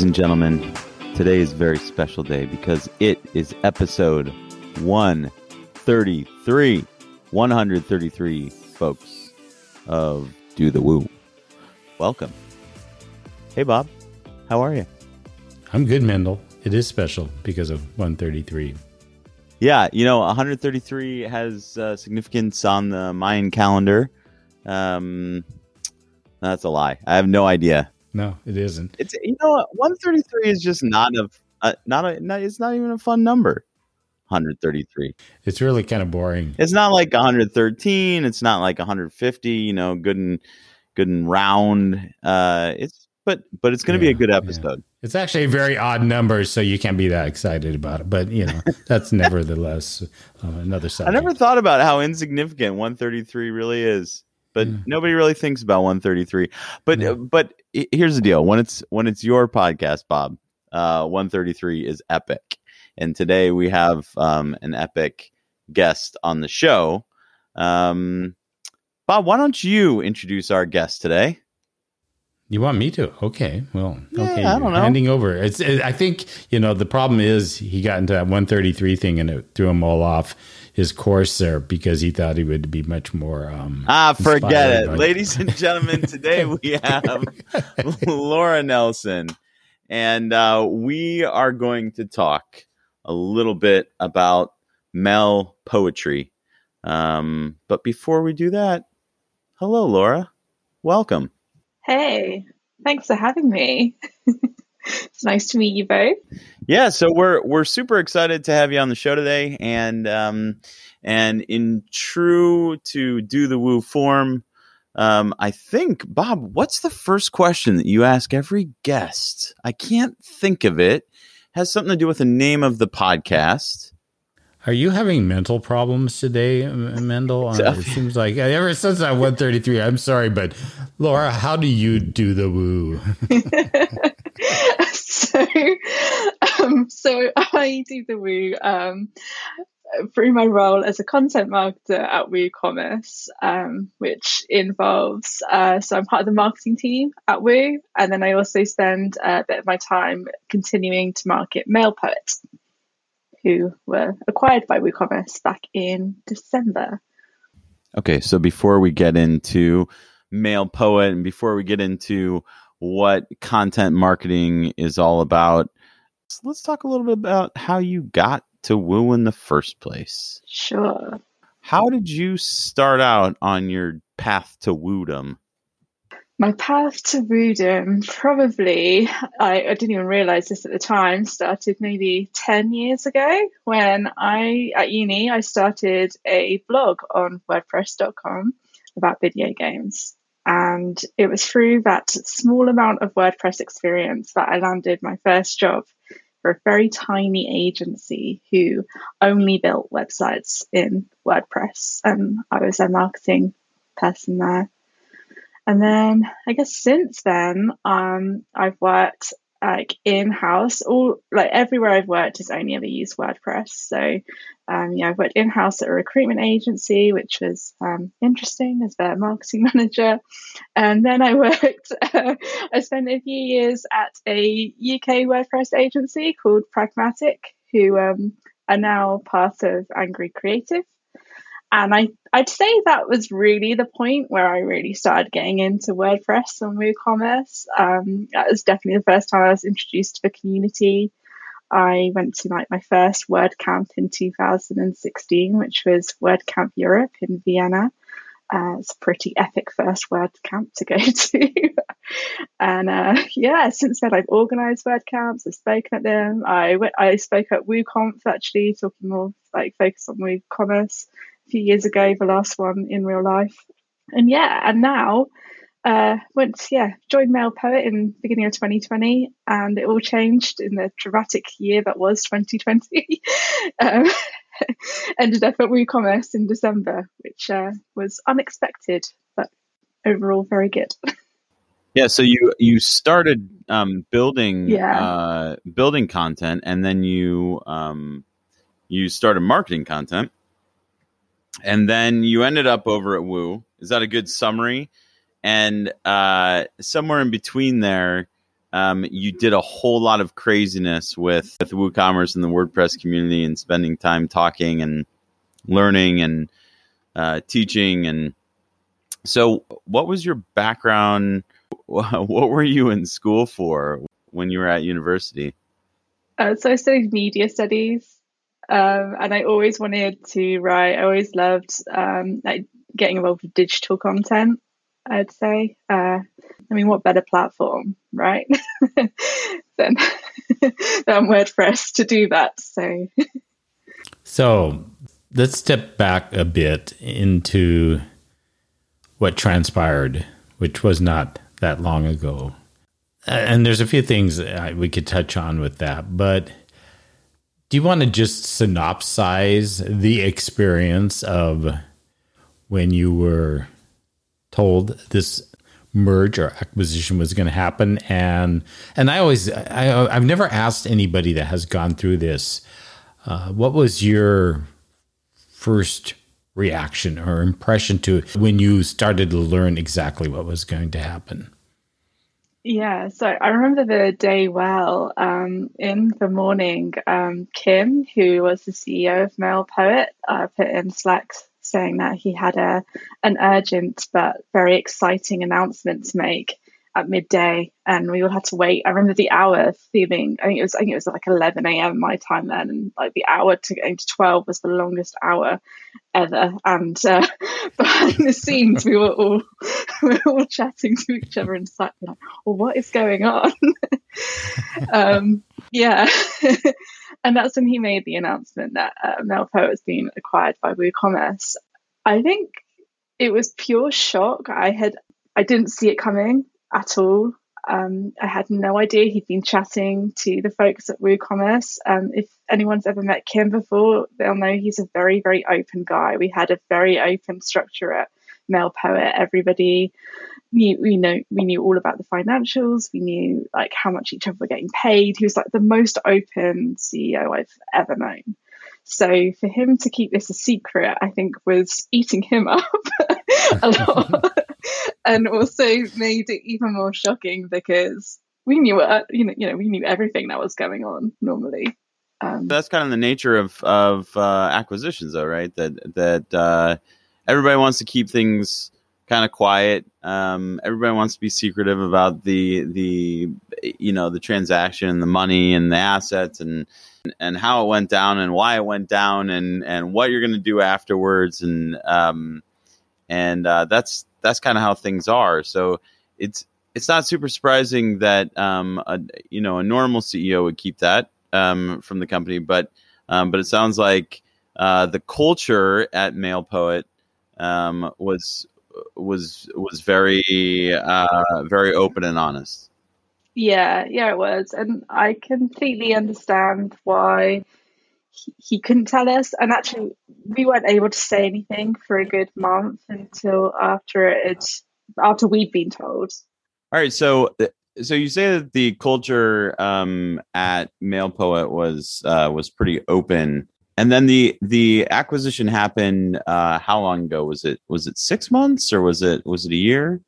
Ladies and gentlemen, today is a very special day because it is episode 133. 133, folks, of Do the Woo. Welcome. Hey, Bob. How are you? I'm good, Mendel. It is special because of 133. Yeah, you know, 133 has uh, significance on the Mayan calendar. Um, that's a lie. I have no idea. No, it isn't. It's you know what, 133 is just not a uh, not a not, it's not even a fun number. 133. It's really kind of boring. It's not like 113. It's not like 150. You know, good and good and round. Uh, it's but but it's going to Yeah, be a good yeah. episode. It's actually a very odd number, so you can't be that excited about it. But you know, that's nevertheless uh, another I never thought about how insignificant 133 really is, but nobody really thinks about 133. But Yeah. but here's the deal: when it's when it's your podcast, Bob, uh, 133 is epic, and today we have um, an epic guest on the show. Um, Bob, why don't you introduce our guest today? You want me to? Okay. Well, Yeah, okay. I don't know. Handing over. It's. It, I think you know the problem is he got into that 133 thing and it threw him all off his course there because he thought he would be much more. Um, Ah, forget it, by- ladies and gentlemen. Today we have Laura Nelson, and uh, we are going to talk a little bit about MailPoet. Um, but before we do that, hello, Laura. Welcome. Hey, thanks for having me. it's nice to meet you both. Yeah, so we're we're super excited to have you on the show today, and um, and in true to do the woo form, um, I think Bob, what's the first question that you ask every guest? I can't think of it. Has something to do with the name of the podcast. Are you having mental problems today, Mendel? Uh, it seems like ever since that 133. I'm sorry, but Laura, how do you do the woo? so, um, so I do the Woo um, through my role as a content marketer at WooCommerce, um, which involves uh, so I'm part of the marketing team at Woo, and then I also spend a bit of my time continuing to market MailPoet, who were acquired by WooCommerce back in December. Okay, so before we get into MailPoet and before we get into what content marketing is all about, so let's talk a little bit about how you got to Woo in the first place. Sure. How did you start out on your path to Woodom? My path to Woodom, probably, I, I didn't even realize this at the time, started maybe 10 years ago when I, at uni, I started a blog on WordPress.com about video games. And it was through that small amount of WordPress experience that I landed my first job for a very tiny agency who only built websites in WordPress. And I was their marketing person there. And then I guess since then, um, I've worked like in house, all like everywhere I've worked has only ever used WordPress. So, um, yeah, I've worked in house at a recruitment agency, which was um, interesting as their marketing manager. And then I worked, I spent a few years at a UK WordPress agency called Pragmatic, who um, are now part of Angry Creative. And I, I'd say that was really the point where I really started getting into WordPress and WooCommerce. Um, that was definitely the first time I was introduced to the community. I went to like my first WordCamp in 2016, which was WordCamp Europe in Vienna. Uh, it's a pretty epic first WordCamp to go to. and uh, yeah, since then I've organised WordCamps, I've spoken at them. I went, I spoke at WooConf actually, talking more like focus on WooCommerce few years ago, the last one in real life. And yeah, and now uh, went yeah joined MailPoet in beginning of 2020, and it all changed in the dramatic year that was 2020. um, ended up at WooCommerce in December, which uh, was unexpected, but overall very good. Yeah, so you you started um, building Yeah. uh, building content, and then you um, you started marketing content, and then you ended up over at Woo. Is that a good summary? And uh, somewhere in between there, um, you did a whole lot of craziness with, with WooCommerce and the WordPress community and spending time talking and learning and uh, teaching. And so, what was your background? What were you in school for when you were at university? Uh, so I studied media studies, um, and I always wanted to write. I always loved um, like getting involved with digital content. I'd say. Uh, I mean, what better platform, right? than than WordPress to do that. So, so let's step back a bit into what transpired, which was not that long ago. And there's a few things we could touch on with that, but do you want to just synopsize the experience of when you were told this merge or acquisition was going to happen? And and i always I, i've never asked anybody that has gone through this uh, what was your first reaction or impression to when you started to learn exactly what was going to happen yeah, so I remember the day well. Um, in the morning, um, Kim, who was the CEO of MailPoet, uh, put in Slack saying that he had a an urgent but very exciting announcement to make at midday, and we all had to wait. I remember the hour feeling. I think it was. I think it was like 11 a.m. my time then, and like the hour to getting to 12 was the longest hour ever. And uh, behind the scenes, we were all we were all chatting to each other and like, "Well, what is going on?" um, yeah. and that's when he made the announcement that uh, MailPoet has been acquired by WooCommerce. I think it was pure shock. I had I didn't see it coming at all. Um, I had no idea he'd been chatting to the folks at WooCommerce. Um, if anyone's ever met Kim before, they'll know he's a very, very open guy. We had a very open structure at MailPoet. Everybody knew, we know, we knew all about the financials. We knew like how much each other were getting paid. He was like the most open CEO I've ever known. So for him to keep this a secret, I think was eating him up a lot and also made it even more shocking because we knew it, you know, you know, we knew everything that was going on normally. Um, That's kind of the nature of of uh, acquisitions, though, right? That that uh, everybody wants to keep things kind of quiet. Um, everybody wants to be secretive about the the you know the transaction, the money, and the assets, and and how it went down, and why it went down, and and what you're going to do afterwards, and um, and uh, that's that's kind of how things are. So it's it's not super surprising that um, a, you know a normal CEO would keep that um, from the company, but um, but it sounds like uh, the culture at MailPoet um, was was was very uh, very open and honest. Yeah, yeah, it was, and I completely understand why he, he couldn't tell us. And actually, we weren't able to say anything for a good month until after it after we'd been told. All right, so so you say that the culture um, at MailPoet was uh, was pretty open, and then the the acquisition happened. Uh, how long ago was it? Was it six months or was it was it a year?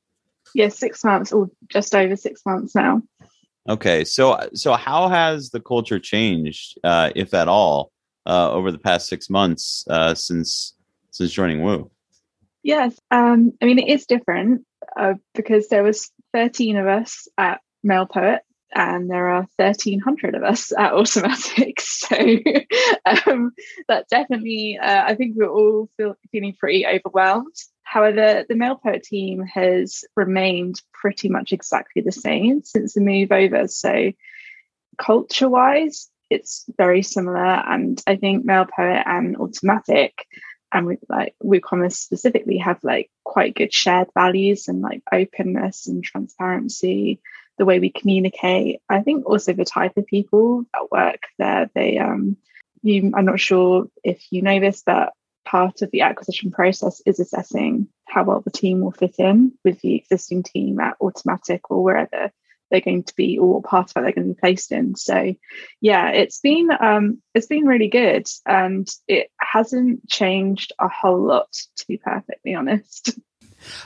Yeah, six months or just over six months now. Okay, so so how has the culture changed, uh, if at all, uh, over the past six months uh, since since joining Woo? Yes, um, I mean it is different uh, because there was thirteen of us at Male MailPoet, and there are thirteen hundred of us at Automattic. So um, that definitely, uh, I think we're all feel, feeling pretty overwhelmed. However, the MailPoet team has remained pretty much exactly the same since the move over. So, culture wise, it's very similar. And I think MailPoet and Automattic and we like WooCommerce specifically have like quite good shared values and like openness and transparency, the way we communicate. I think also the type of people that work there, they um you I'm not sure if you know this, but part of the acquisition process is assessing how well the team will fit in with the existing team at Automattic or wherever they're going to be or what part of it they're going to be placed in. So yeah, it's been um, it's been really good and it hasn't changed a whole lot to be perfectly honest.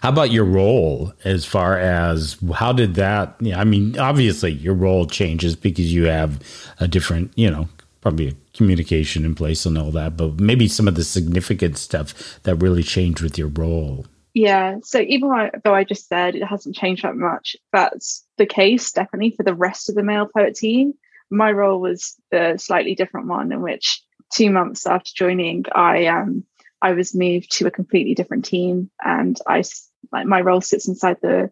How about your role as far as how did that? Yeah, I mean, obviously your role changes because you have a different, you know, probably a communication in place and all that, but maybe some of the significant stuff that really changed with your role. Yeah. So even though I just said it hasn't changed that much, that's the case definitely for the rest of the MailPoet team. My role was the slightly different one in which two months after joining, I um I was moved to a completely different team, and I like my role sits inside the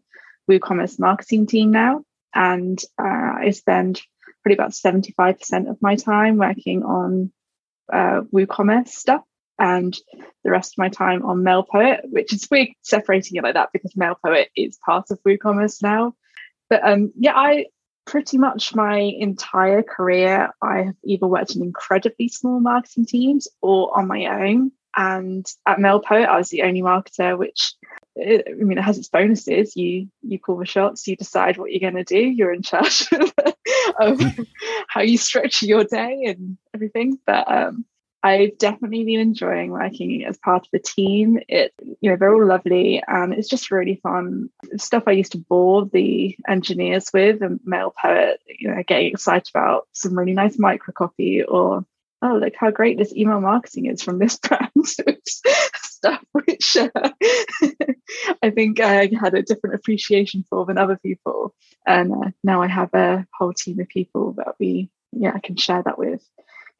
WooCommerce marketing team now, and uh, I spend probably about seventy five percent of my time working on uh, WooCommerce stuff, and the rest of my time on MailPoet, which is weird separating it like that because MailPoet is part of WooCommerce now. But um, yeah, I pretty much my entire career I have either worked in incredibly small marketing teams or on my own. And at MailPoet, I was the only marketer, which I mean, it has its bonuses. You you call the shots, you decide what you're going to do. You're in charge of how you structure your day and everything. But um, I've definitely been enjoying working as part of the team. It, you know, they're all lovely and it's just really fun. Stuff I used to bore the engineers with and MailPoet, you know, getting excited about some really nice micro copy or oh, look how great this email marketing is from this brand stuff, which uh, I think I had a different appreciation for than other people. And uh, now I have a whole team of people that we, yeah, I can share that with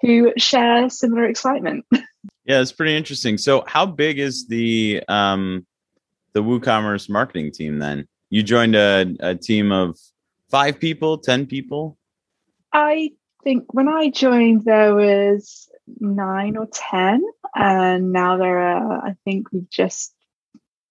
who share similar excitement. Yeah, it's pretty interesting. So, how big is the um, the WooCommerce marketing team then? You joined a, a team of five people, ten people. I think when I joined, there was nine or ten, and now there are. I think we've just.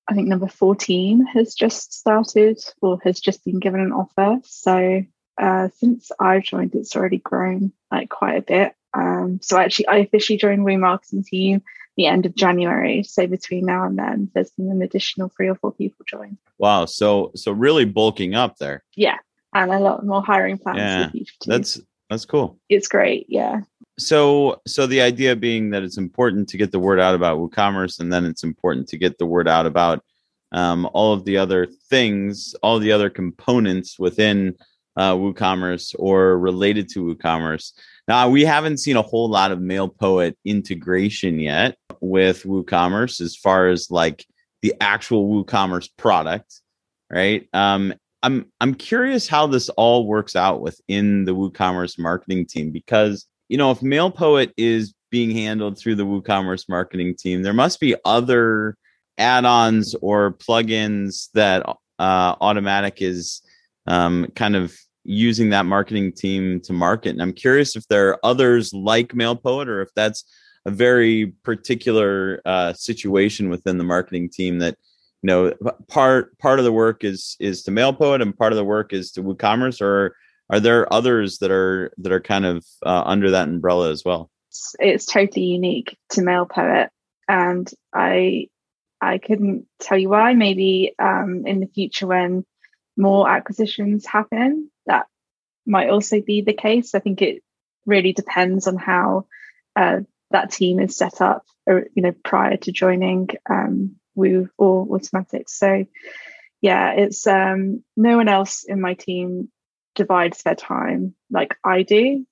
I think number fourteen has just started or has just been given an offer. So uh, since I've joined, it's already grown like quite a bit. Um, so actually, I officially joined Woo Marketing Team the end of January. So between now and then, there's been an additional three or four people join. Wow! So so really bulking up there. Yeah, and a lot more hiring plans. Yeah, that's that's cool. It's great. Yeah. So so the idea being that it's important to get the word out about WooCommerce, and then it's important to get the word out about um, all of the other things, all the other components within uh, WooCommerce or related to WooCommerce. Now, we haven't seen a whole lot of MailPoet integration yet with WooCommerce as far as like the actual WooCommerce product, right? Um, I'm I'm curious how this all works out within the WooCommerce marketing team because you know if MailPoet is being handled through the WooCommerce marketing team, there must be other add-ons or plugins that uh, Automattic is um, kind of using that marketing team to market. And I'm curious if there are others like MailPoet or if that's a very particular uh, situation within the marketing team that you know part part of the work is is to MailPoet and part of the work is to WooCommerce or are there others that are that are kind of uh, under that umbrella as well? It's, it's totally unique to MailPoet, and I I couldn't tell you why. Maybe um, in the future when more acquisitions happen, that might also be the case. I think it really depends on how uh, that team is set up, or you know, prior to joining um, Woo or Automattics. So, yeah, it's um, no one else in my team divides their time like I do,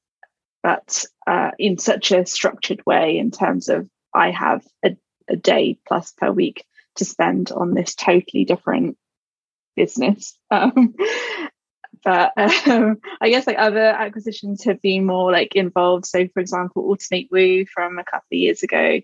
but uh, in such a structured way in terms of I have a, a day plus per week to spend on this totally different business. Um, but um, I guess like other acquisitions have been more like involved. So, for example, AutomateWoo from a couple of years ago,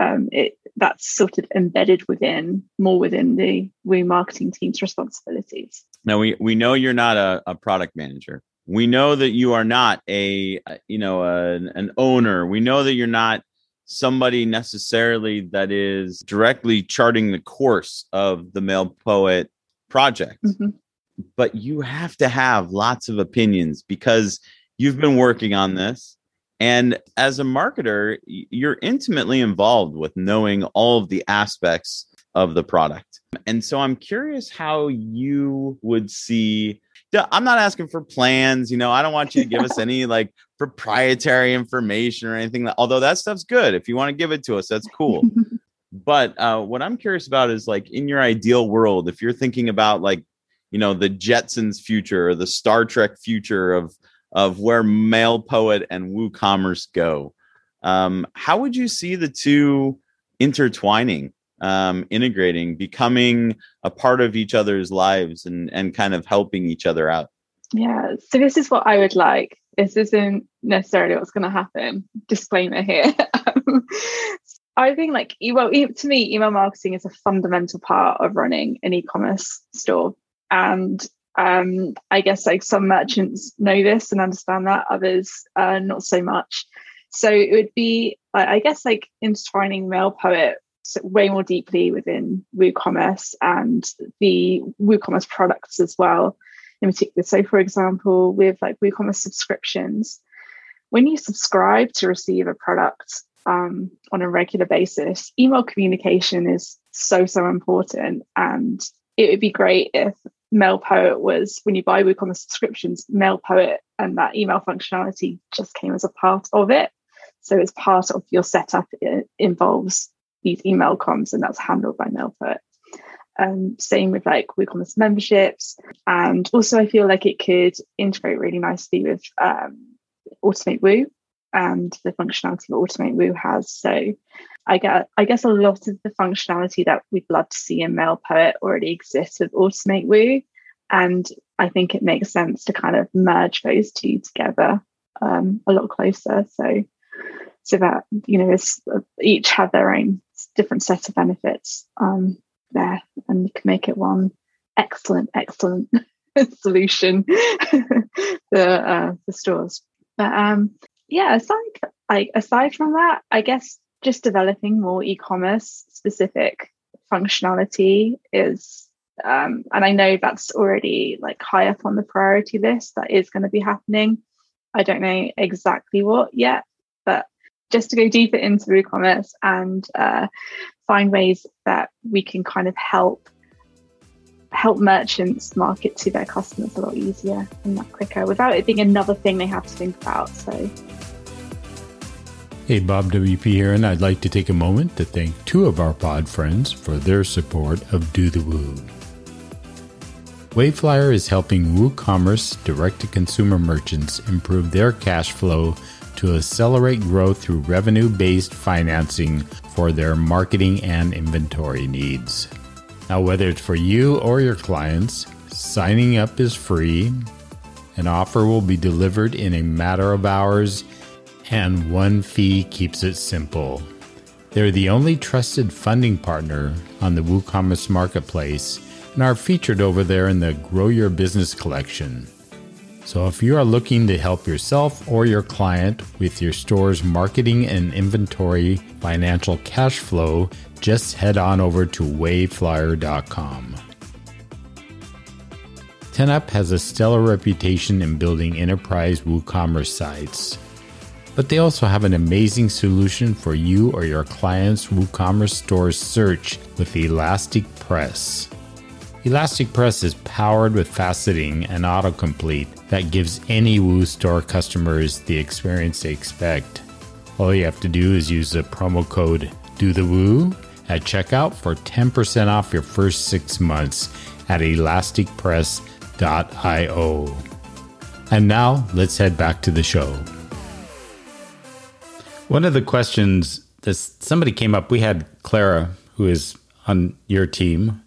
um, it that's sort of embedded within more within the Woo marketing team's responsibilities. Now we we know you're not a, a product manager. We know that you are not a you know a, an owner. We know that you're not somebody necessarily that is directly charting the course of the MailPoet project. Mm-hmm. But you have to have lots of opinions because you've been working on this. And as a marketer, you're intimately involved with knowing all of the aspects of the product. And so I'm curious how you would see. I'm not asking for plans, you know, I don't want you to give us any like proprietary information or anything, although that stuff's good. If you want to give it to us, that's cool. but uh, what I'm curious about is like in your ideal world, if you're thinking about like, you know, the Jetsons future or the Star Trek future of of where MailPoet and WooCommerce go, um, how would you see the two intertwining, um, integrating, becoming a part of each other's lives, and and kind of helping each other out? Yeah. So this is what I would like. This isn't necessarily what's going to happen. Disclaimer here. I think like well, to me, email marketing is a fundamental part of running an e-commerce store, and um, I guess like some merchants know this and understand that, others uh, not so much. So it would be, I guess, like intertwining MailPoet way more deeply within WooCommerce and the WooCommerce products as well, in particular. So, for example, with like WooCommerce subscriptions, when you subscribe to receive a product um, on a regular basis, email communication is so, so important. And it would be great if MailPoet was when you buy WooCommerce subscriptions, MailPoet and that email functionality just came as a part of it. So it's part of your setup. It involves these email comms, and that's handled by MailPoet. Um, same with like WooCommerce memberships, and also I feel like it could integrate really nicely with um, AutomateWoo and the functionality that AutomateWoo has. So I get I guess a lot of the functionality that we'd love to see in MailPoet already exists with AutomateWoo. And I think it makes sense to kind of merge those two together um, a lot closer. So so that you know each have their own different set of benefits um, there, and you can make it one excellent, excellent solution for uh, the stores. But um, yeah, aside like aside from that, I guess just developing more e-commerce specific functionality is um, and I know that's already like high up on the priority list. That is going to be happening. I don't know exactly what yet, but just to go deeper into e-commerce and uh, find ways that we can kind of help help merchants market to their customers a lot easier and that quicker without it being another thing they have to think about. So Hey, Bob WP here, and I'd like to take a moment to thank two of our pod friends for their support of Do the Woo. Wayflyer is helping WooCommerce direct to consumer merchants improve their cash flow to accelerate growth through revenue based financing for their marketing and inventory needs. Now, whether it's for you or your clients, signing up is free. An offer will be delivered in a matter of hours, and one fee keeps it simple. They're the only trusted funding partner on the WooCommerce marketplace and are featured over there in the Grow Your Business collection. So, if you are looking to help yourself or your client with your store's marketing and inventory financial cash flow, just head on over to wayflyer.com. 10up has a stellar reputation in building enterprise WooCommerce sites, but they also have an amazing solution for you or your client's WooCommerce store search with Elastic Press. ElasticPress is powered with faceting and autocomplete that gives any Woo Store customers the experience they expect. All you have to do is use the promo code Do the Woo at checkout for 10% off your first six months at elasticpress.io. And now let's head back to the show. One of the questions that somebody came up, we had Clara, who is on your team,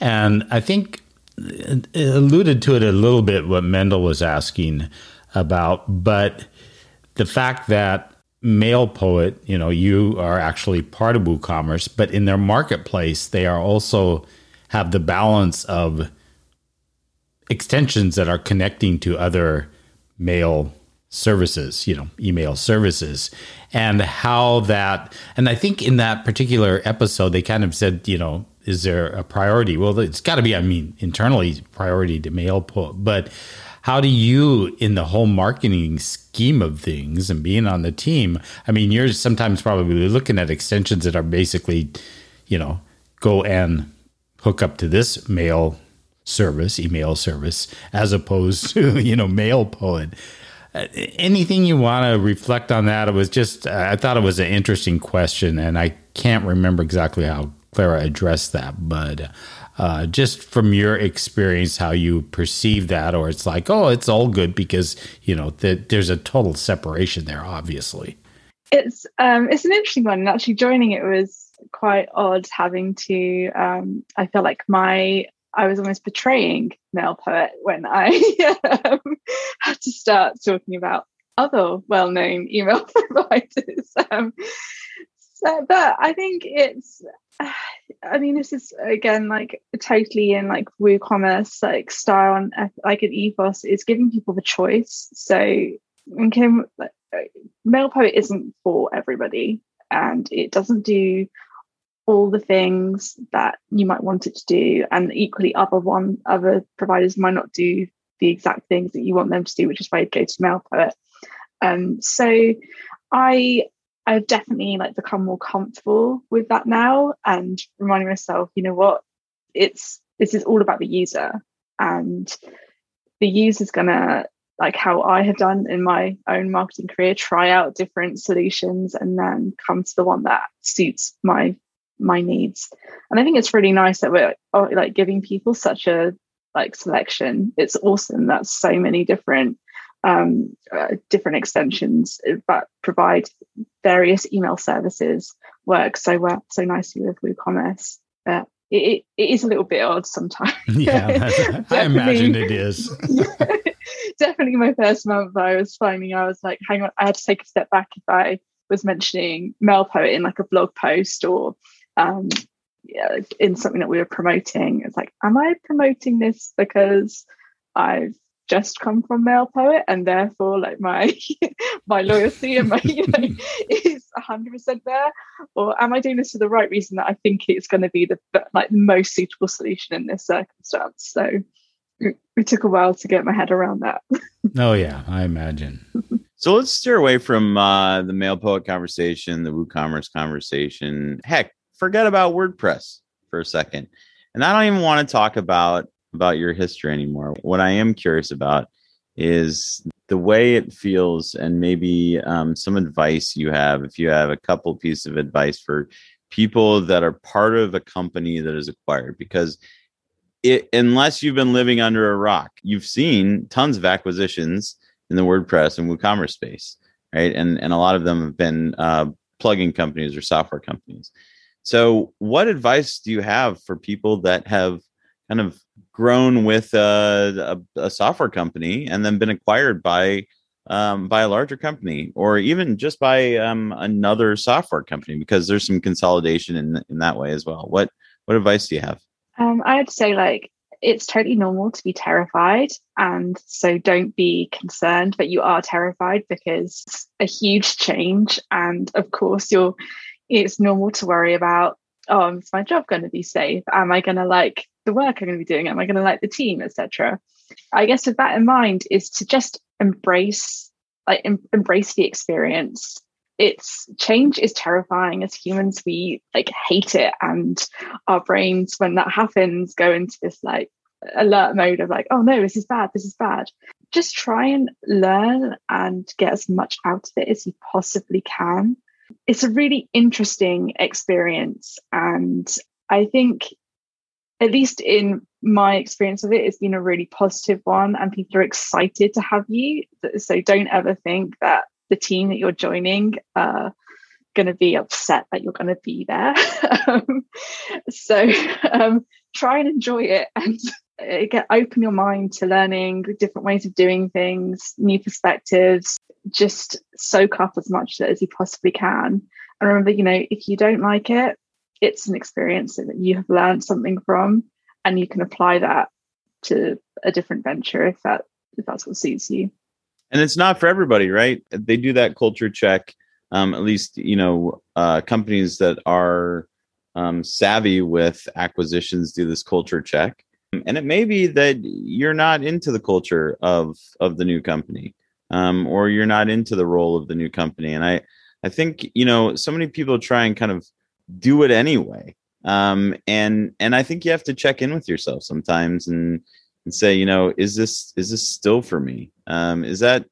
and I think it alluded to it a little bit what Mendel was asking about, but the fact that MailPoet, you know, you are actually part of WooCommerce, but in their marketplace, they are also have the balance of extensions that are connecting to other mail services, you know, email services, and how that, and I think in that particular episode, they kind of said, you know, is there a priority? Well, it's got to be, I mean, internally priority to MailPoet, but how do you, in the whole marketing scheme of things and being on the team, I mean, you're sometimes probably looking at extensions that are basically, you know, go and hook up to this mail service, email service, as opposed to, you know, MailPoet. uh, anything you want to reflect on that? It was just, I thought it was an interesting question, and I can't remember exactly how Clara addressed that, but uh, just from your experience, how you perceive that, or it's like, oh, it's all good because you know the, there's a total separation there, obviously. It's um, it's an interesting one, and actually joining it was quite odd having to. Um, I felt like my I was almost betraying Mailpoet when I um, had to start talking about other well-known email providers. Um, so, but I think it's. I mean, this is again like totally in like WooCommerce like style and like an ethos is giving people the choice. So, okay, Mailpoet isn't for everybody, and it doesn't do all the things that you might want it to do and equally other one other providers might not do the exact things that you want them to do which is why you go to mailpoet um, so i i've definitely like become more comfortable with that now and reminding myself you know what? It's this is all about the user and the user's gonna like how I have done in my own marketing career, try out different solutions and then come to the one that suits my my needs. And i think it's really nice that we're oh, like giving people such a like selection. It's awesome that so many different um, uh, different extensions that provide various email services work so well so nicely with WooCommerce. But it, it is a little bit odd sometimes. yeah, I imagine it is. definitely, my first month, I was finding I was like, hang on, I had to take a step back if I was mentioning Mailpoet in like a blog post or um, yeah, in something that we were promoting. It's like, am I promoting this because I've just come from MailPoet and therefore like my my loyalty and my you know is 100% there? Or am i doing this for the right reason that i think it's going to be the like the most suitable solution in this circumstance? So it, it took a while to get my head around that. Oh yeah i imagine. So let's steer away from uh, the MailPoet conversation the woocommerce conversation. Heck forget about WordPress for a second. And I don't even want to talk about about your history anymore. What I am curious about is the way it feels and maybe um, some advice you have if you have a couple pieces of advice for people that are part of a company that is acquired because it, unless you've been living under a rock you've seen tons of acquisitions in the wordpress and woocommerce space right and and a lot of them have been uh, plugin companies or software companies so, what advice do you have for people that have kind of grown with a, a, a software company and then been acquired by um, by a larger company or even just by um, another software company? Because there's some consolidation in in that way as well. What what advice do you have? Um, I'd say like it's totally normal to be terrified and so don't be concerned that you are terrified because it's a huge change and of course you're it's normal to worry about oh is my job going to be safe am i going to like the work i'm going to be doing am i going to like the team etc i guess with that in mind is to just embrace like em- embrace the experience. It's change is terrifying. As humans we like hate it and our brains when that happens go into this like alert mode of like oh no this is bad this is bad. Just try and learn and get as much out of it as you possibly can. It's a really interesting experience. And I think, at least in my experience of it, it's been a really positive one, and people are excited to have you. So don't ever think that the team that you're joining are going to be upset that you're going to be there. so um, try and enjoy it and uh, get open your mind to learning different ways of doing things, new perspectives, just soak up as much as you possibly can. And remember, you know, if you don't like it, it's an experience that you have learned something from, and you can apply that to a different venture if that if that's what suits you. And it's not for everybody, right? They do that culture check. Um, at least you know uh, companies that are um, savvy with acquisitions do this culture check, and it may be that you're not into the culture of of the new company um, or you're not into the role of the new company. And I, I think you know so many people try and kind of do it anyway. Um, and and I think you have to check in with yourself sometimes and and say, you know, is this is this still for me? Um, is that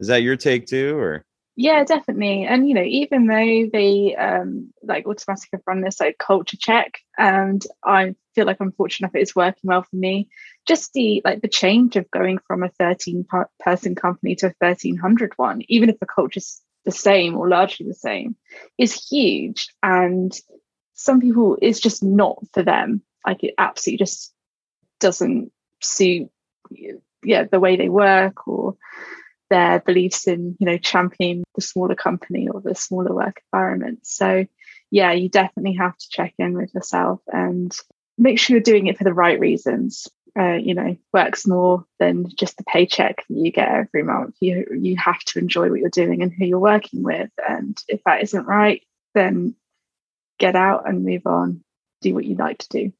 Is that your take too, or? Yeah, definitely. And you know, even though they um like Automattic have run this like culture check, and I feel like I'm fortunate enough it's working well for me. Just the like the change of going from a 13 person company to a 1300 one, even if the culture's the same or largely the same, is huge. And some people it's just not for them. Like it absolutely just doesn't suit yeah the way they work or their beliefs in you know championing the smaller company or the smaller work environment so yeah you definitely have to check in with yourself and make sure you're doing it for the right reasons uh, you know works more than just the paycheck that you get every month. You you have to enjoy what you're doing and who you're working with. And if that isn't right then get out and move on. Do what you like to do.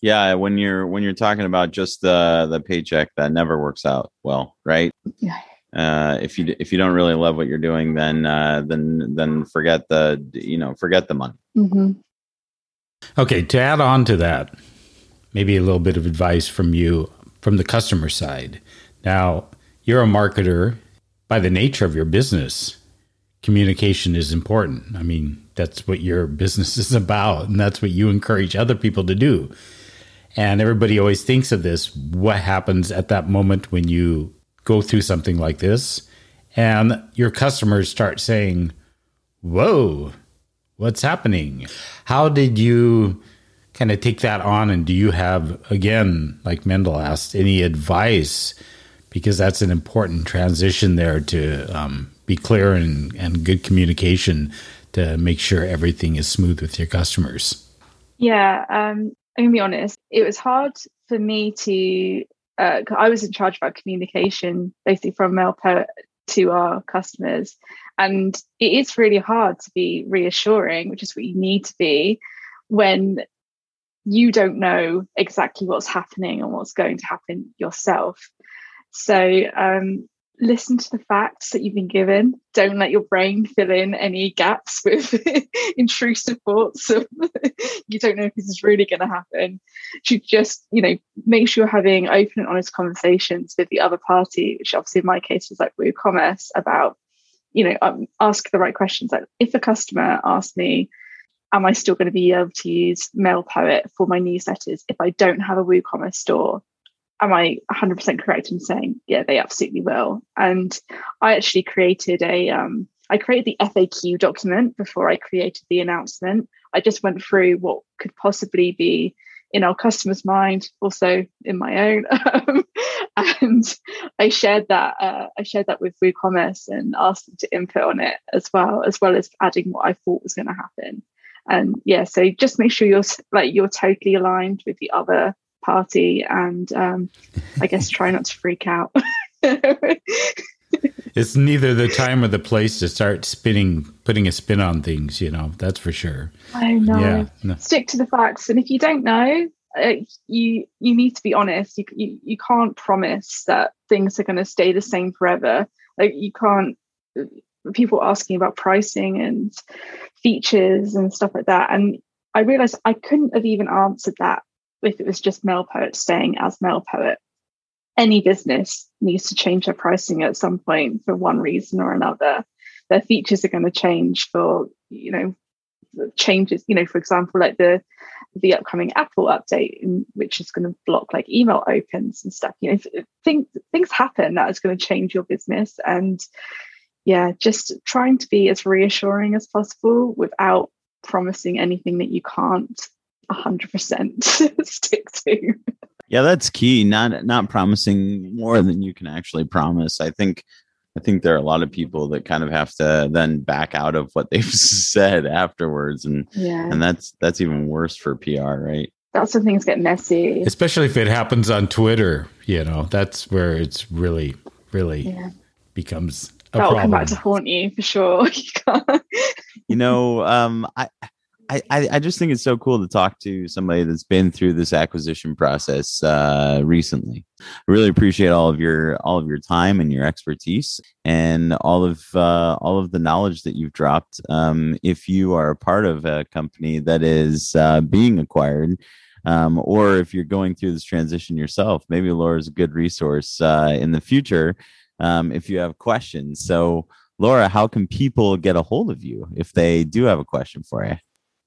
Yeah when you're when you're talking about just the the paycheck that never works out well right? Yeah. Uh, if you if you don't really love what you're doing, then uh, then then forget the you know forget the money. Mm-hmm. Okay, to add on to that, maybe a little bit of advice from you from the customer side. Now, you're a marketer. By the nature of your business, communication is important. I mean, that's what your business is about, and that's what you encourage other people to do. And everybody always thinks of this what happens at that moment when you go through something like this and your customers start saying, Whoa, what's happening? How did you kind of take that on? And do you have, again, like Mendel asked, any advice? Because that's an important transition there to um, be clear and, and good communication to make sure everything is smooth with your customers. Yeah, um, I'm gonna be honest. It was hard for me to uh, I was in charge of our communication, basically from MailPoet to our customers. And it is really hard to be reassuring, which is what you need to be when you don't know exactly what's happening and what's going to happen yourself. So um, listen to the facts that you've been given. Don't let your brain fill in any gaps with intrusive thoughts of you don't know if this is really going to happen. You just, you know, make sure you're having open and honest conversations with the other party, which obviously in my case was like WooCommerce about, you know, um, ask the right questions. Like if a customer asks me, am I still going to be able to use MailPoet for my newsletters if I don't have a WooCommerce store? am I 100% correct in saying, yeah, they absolutely will? And I actually created a, um, I created the FAQ document before I created the announcement. I just went through what could possibly be in our customer's mind, also in my own, and I shared that. Uh, I shared that with WooCommerce and asked them to input on it as well, as well as adding what I thought was going to happen. And yeah, so just make sure you're like you're totally aligned with the other party and um, I guess try not to freak out. it's neither the time or the place to start spinning, putting a spin on things, you know, that's for sure. I know. Yeah, no. Stick to the facts. And if you don't know, uh, you you need to be honest. You, you you can't promise that things are going to stay the same forever. Like you can't. People asking about pricing and features and stuff like that, and I realized I couldn't have even answered that if it was just MailPoet staying as MailPoet. Any business needs to change their pricing at some point for one reason or another. Their features are going to change for, you know, changes, you know, for example, like the the upcoming Apple update, in, which is going to block like email opens and stuff. You know, things things happen that is going to change your business, and yeah, just trying to be as reassuring as possible without promising anything that you can't 100% stick to. Yeah, that's key. Not not promising more than you can actually promise. I think I think there are a lot of people that kind of have to then back out of what they've said afterwards and yeah. and that's that's even worse for PR, right? That's when things get messy. Especially if it happens on Twitter, you know, that's where it's really really yeah. becomes a That'll problem. come back to haunt you for sure. you, you know, um I I, I just think it's so cool to talk to somebody that's been through this acquisition process uh, recently. I really appreciate all of your all of your time and your expertise and all of uh, all of the knowledge that you've dropped. Um, if you are a part of a company that is uh, being acquired, um, or if you're going through this transition yourself, maybe Laura is a good resource uh, in the future um, if you have questions. So, Laura, how can people get a hold of you if they do have a question for you?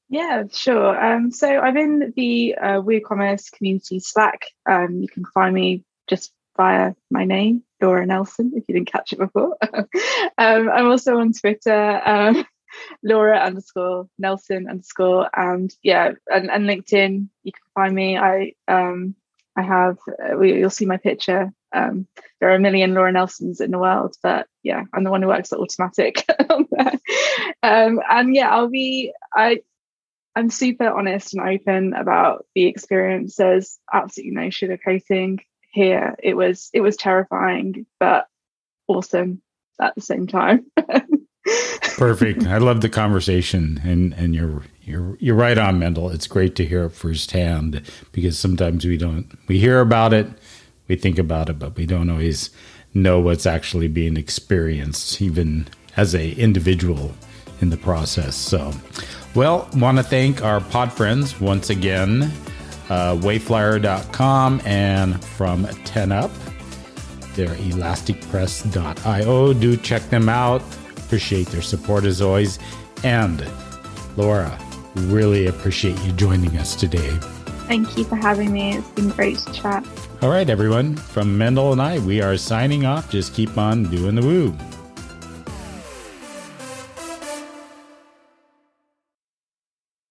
Yeah, sure. Um, so I'm in the uh, WooCommerce community Slack. Um, you can find me just via my name, Laura Nelson, if you didn't catch it before. um, I'm also on Twitter, um, Laura underscore Nelson underscore, and yeah, and, and LinkedIn. You can find me. I um, I have. Uh, you'll see my picture. Um, there are a million Laura Nelsons in the world, but yeah, I'm the one who works at Automattic. um, and yeah, I'll be. I I'm super honest and open about the experience. There's absolutely no sugarcoating here. It was it was terrifying, but awesome at the same time. Perfect. I love the conversation, and and you're you're you're right on, Mendel. It's great to hear it firsthand because sometimes we don't we hear about it, we think about it, but we don't always know what's actually being experienced, even as a individual in the process. So, well, want to thank our pod friends once again, uh, wayflyer.com and from 10up. They're elasticpress.io. Do check them out. Appreciate their support as always. And Laura, really appreciate you joining us today. Thank you for having me. It's been great to chat. All right, everyone. From Mendel and I, we are signing off. Just keep on doing the woo.